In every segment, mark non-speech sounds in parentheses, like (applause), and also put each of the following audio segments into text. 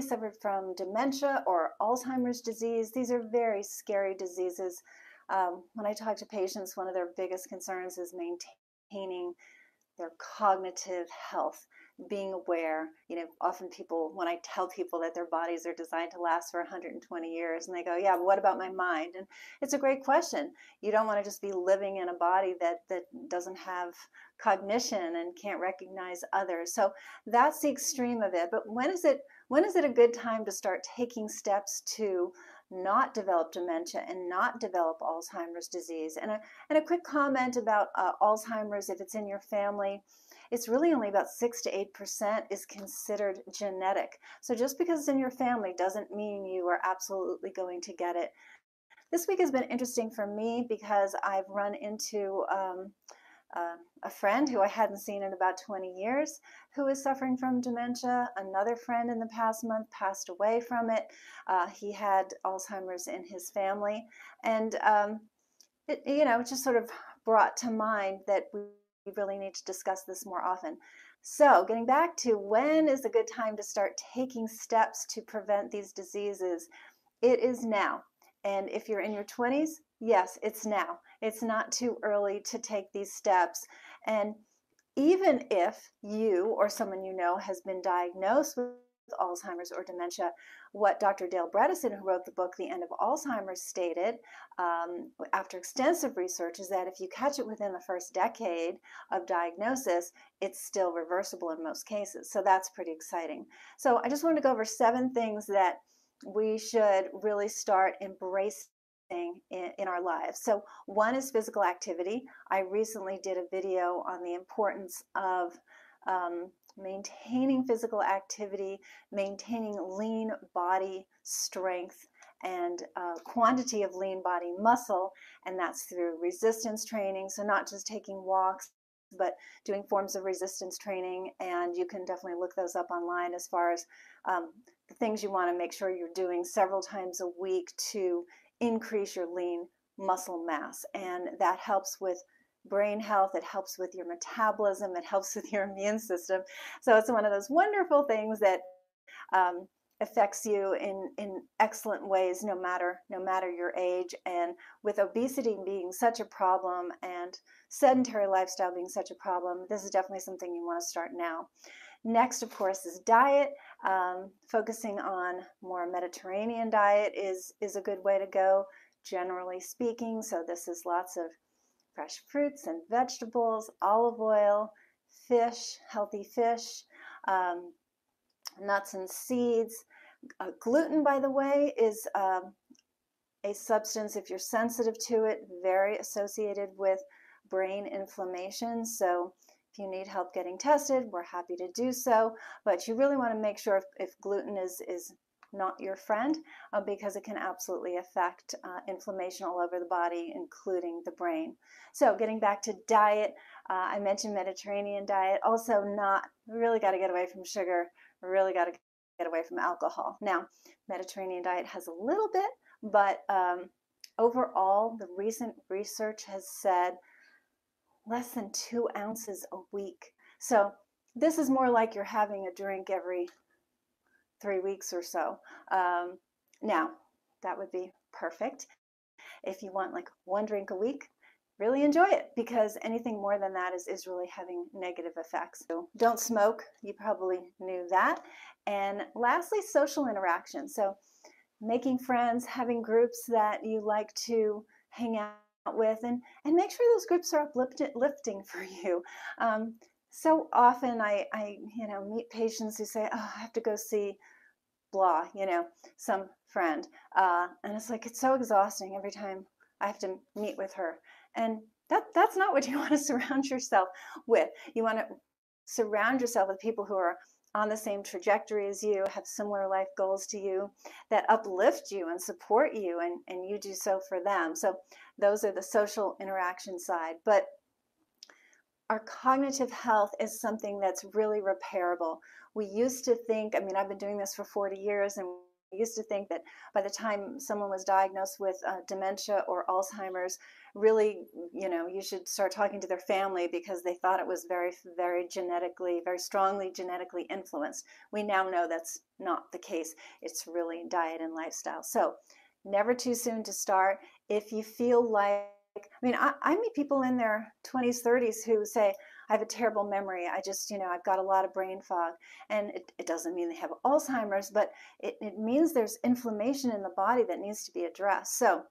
suffered from dementia or Alzheimer's disease. These are very scary diseases. Um, when I talk to patients, one of their biggest concerns is maintaining their cognitive health being aware. You know often people when i tell people that their bodies are designed to last for 120 years and they go yeah but what about my mind? And it's a great question. You don't want to just be living in a body that that doesn't have cognition and can't recognize others. So that's the extreme of it. But when is it when is it a good time to start taking steps to not develop dementia and not develop Alzheimer's disease. And a, and a quick comment about uh, Alzheimer's, if it's in your family, it's really only about 6 to 8% is considered genetic. So just because it's in your family doesn't mean you are absolutely going to get it. This week has been interesting for me because I've run into um, uh, a friend who I hadn't seen in about 20 years who is suffering from dementia. Another friend in the past month passed away from it. Uh, he had Alzheimer's in his family. And, um, it, you know, it just sort of brought to mind that we really need to discuss this more often. So, getting back to when is a good time to start taking steps to prevent these diseases? It is now. And if you're in your 20s, yes, it's now. It's not too early to take these steps. And even if you or someone you know has been diagnosed with Alzheimer's or dementia. What Dr. Dale Bredesen, who wrote the book The End of Alzheimer's, stated um, after extensive research is that if you catch it within the first decade of diagnosis, it's still reversible in most cases. So that's pretty exciting. So I just wanted to go over seven things that we should really start embracing in, in, our lives. So, one is physical activity. I recently did a video on the importance of um, maintaining physical activity, maintaining lean body strength and uh, quantity of lean body muscle, and that's through resistance training. So, not just taking walks, but doing forms of resistance training. And you can definitely look those up online as far as um, the things you want to make sure you're doing several times a week to increase your lean muscle mass. And that helps with brain health, it helps with your metabolism, it helps (laughs) with your immune system. So it's one of those wonderful things that um, affects you in, in excellent ways no matter no matter your age and with obesity being such a problem and sedentary lifestyle being such a problem this is definitely something you want to start now next of course is diet um, focusing on more mediterranean diet is is a good way to go generally speaking so this is lots of fresh fruits and vegetables, olive oil, fish, healthy fish, um, nuts and seeds. Uh, gluten, by the way, is um, a substance, if you're sensitive to it, very associated with brain inflammation. So you need help getting tested, we're happy to do so. But you really want to make sure if, if gluten is, is not your friend uh, because it can absolutely affect uh, inflammation all over the body, including the brain. So, getting back to diet, uh, I mentioned Mediterranean diet. Also, not really got to get away from sugar, really got to get away from alcohol. Now, Mediterranean diet has a little bit, but um, overall, the recent research has said less than two ounces a week. So, this is more like you're having a drink every three weeks or so. Um, now, that would be perfect. If you want like one drink a week, really enjoy it because anything more than that is, is really having negative effects. So don't smoke, you probably knew that. And lastly, social interaction. So making friends, having groups that you like to hang out with and, and make sure those groups are uplifting for you. Um, so often I, I, you know, meet patients who say, "Oh, I have to go see blah," you know, some friend, uh, and it's like it's so exhausting every time I have to meet with her, and that that's not what (laughs) you want to surround yourself with. You want to surround yourself with people who are on the same trajectory as you, have similar life goals to you, that uplift you and support you, and, and you do so for them. So, those are the social interaction side. But our cognitive health is something that's really repairable. We used to think, I mean, I've been doing this for 40 years, and used to think that by the time someone was diagnosed with uh, dementia or Alzheimer's, really, you know, you should start talking to their family because they thought it was very, very genetically, very strongly genetically influenced. We now know that's not the case. It's really diet and lifestyle. So, never too soon to start. If you feel like, I mean, I, I meet people in their 20s, 30s who say, I have a terrible memory. I just, you know, I've got a lot of brain fog. And it, it doesn't mean they have Alzheimer's, but it, it means there's inflammation in the body that needs to be addressed. So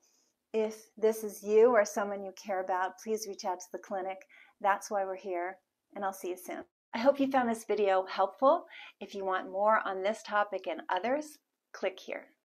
if this is you or someone you care about, please reach out to the clinic. That's why we're here, and I'll see you soon. I hope you found this video helpful. If you want more on this topic and others, click here.